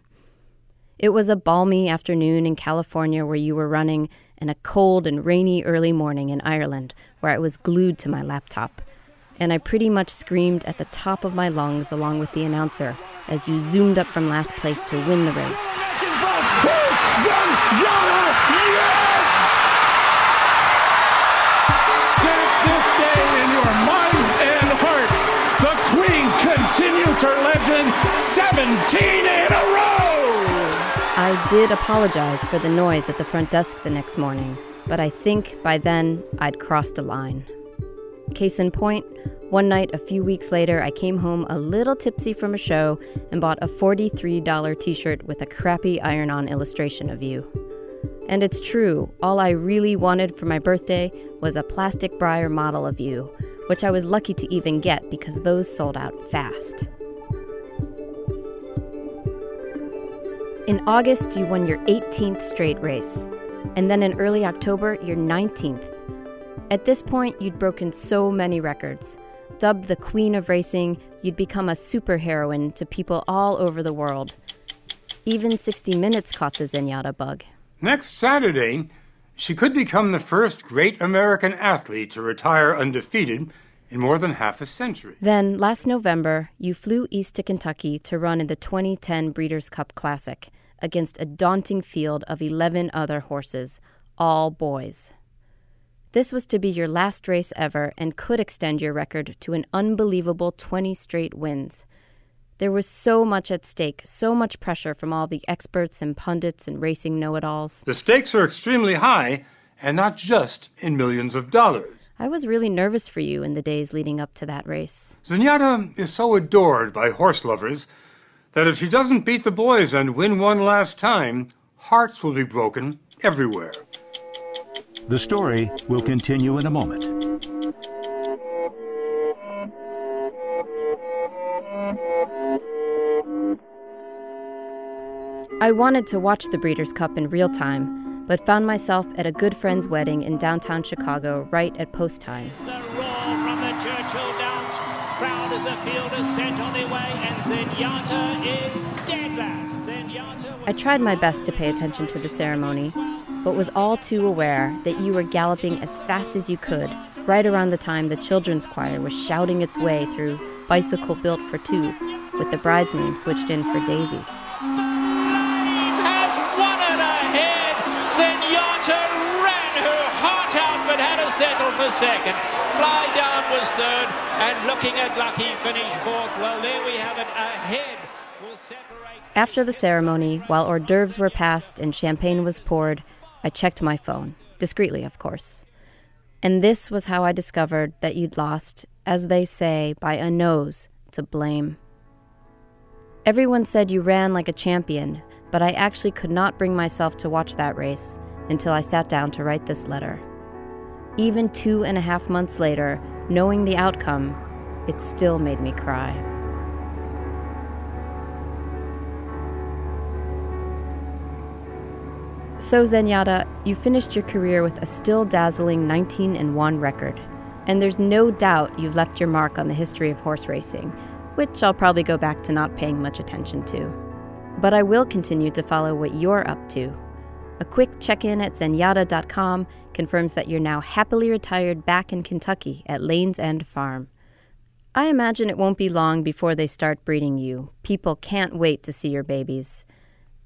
It was a balmy afternoon in California where you were running, and a cold and rainy early morning in Ireland where I was glued to my laptop. And I pretty much screamed at the top of my lungs along with the announcer as you zoomed up from last place to win the race.
Stamp this day in your minds and hearts. The Queen continues her legend 17 in a row.
I did apologize for the noise at the front desk the next morning, but I think by then I'd crossed a line. Case in point, one night a few weeks later, I came home a little tipsy from a show and bought a $43 t shirt with a crappy iron on illustration of you. And it's true, all I really wanted for my birthday was a plastic Breyer model of you, which I was lucky to even get because those sold out fast. In August, you won your 18th straight race, and then in early October, your 19th. At this point, you'd broken so many records. Dubbed the Queen of Racing, you'd become a superheroine to people all over the world. Even 60 Minutes caught the Zenyatta bug.
Next Saturday, she could become the first great American athlete to retire undefeated in more than half a century.
Then, last November, you flew east to Kentucky to run in the 2010 Breeders' Cup Classic against a daunting field of 11 other horses, all boys. This was to be your last race ever and could extend your record to an unbelievable 20 straight wins. There was so much at stake, so much pressure from all the experts and pundits and racing know it alls.
The stakes are extremely high, and not just in millions of dollars.
I was really nervous for you in the days leading up to that race.
Zenyatta is so adored by horse lovers that if she doesn't beat the boys and win one last time, hearts will be broken everywhere.
The story will continue in a moment.
I wanted to watch the Breeders' Cup in real time, but found myself at a good friend's wedding in downtown Chicago right at post time.
The roar from the Churchill Downs crowd as the field is sent on their way, and Zenyatta is dead last. Zenyatta
I tried my best to pay attention to the ceremony, but was all too aware that you were galloping as fast as you could right around the time the children's choir was shouting its way through Bicycle Built for Two, with the bride's name switched in for Daisy.
Second. Fly Down was third, and Lookin At Lucky finished fourth. Well, there we have it. Ahead will separate.
After the ceremony, while hors d'oeuvres were passed and champagne was poured, I checked my phone, discreetly, of course. And this was how I discovered that you'd lost, as they say, by a nose to blame. Everyone said you ran like a champion, but I actually could not bring myself to watch that race until I sat down to write this letter. Even two and a half months later, knowing the outcome, it still made me cry. So, Zenyatta, you finished your career with a still dazzling 19 and 1 record. And there's no doubt you've left your mark on the history of horse racing, which I'll probably go back to not paying much attention to. But I will continue to follow what you're up to. A quick check in at zenyatta.com confirms that you're now happily retired back in Kentucky at Lane's End Farm. I imagine it won't be long before they start breeding you. People can't wait to see your babies.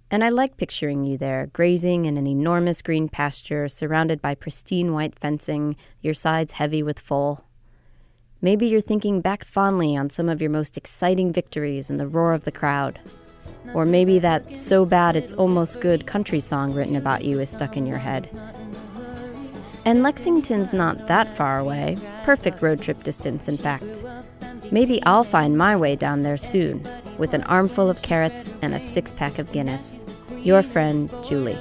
And I like picturing you there, grazing in an enormous green pasture surrounded by pristine white fencing, your sides heavy with foal. Maybe you're thinking back fondly on some of your most exciting victories and the roar of the crowd. Or maybe that so bad it's almost good country song written about you is stuck in your head. And Lexington's not that far away, perfect road trip distance, in fact. Maybe I'll find my way down there soon, with an armful of carrots and a six pack of Guinness. Your friend, Julie.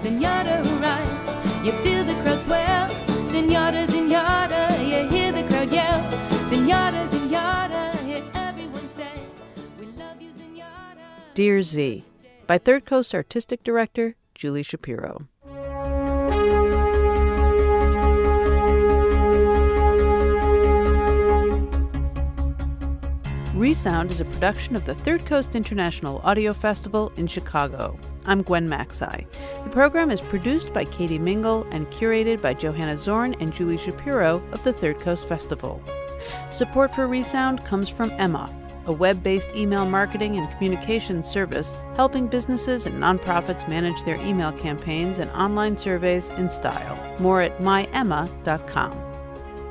Zenyatta arrives, you feel the crowd swell. Zenyatta, Zenyatta, you hear the crowd yell. Zenyatta, Zenyatta, hear everyone say, We love you, Zenyatta.
Dear Z, by Third Coast Artistic Director Julie Shapiro. Re:sound is a production of the Third Coast International Audio Festival in Chicago. I'm Gwen Macsai. The program is produced by Katie Mingle and curated by Johanna Zorn and Julie Shapiro of the Third Coast Festival. Support for Re:sound comes from Emma, a web based email marketing and communications service helping businesses and nonprofits manage their email campaigns and online surveys in style. More at myemma.com.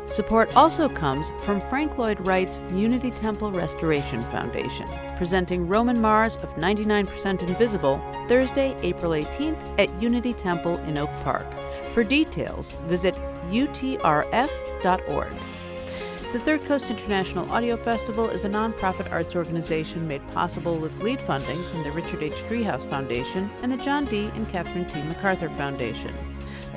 Support also comes from Frank Lloyd Wright's Unity Temple Restoration Foundation, presenting Roman Mars of 99% Invisible Thursday, April 18th at Unity Temple in Oak Park. For details, visit utrf.org. The Third Coast International Audio Festival is a nonprofit arts organization made possible with lead funding from the Richard H. Driehaus Foundation and the John D. and Catherine T. MacArthur Foundation.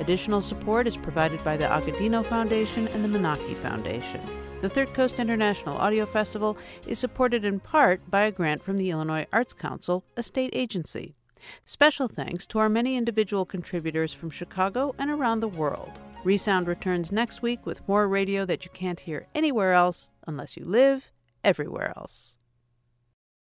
Additional support is provided by the Agudino Foundation and the Menaki Foundation. The Third Coast International Audio Festival is supported in part by a grant from the Illinois Arts Council, a state agency. Special thanks to our many individual contributors from Chicago and around the world. Re:sound returns next week with more radio that you can't hear anywhere else unless you live everywhere else.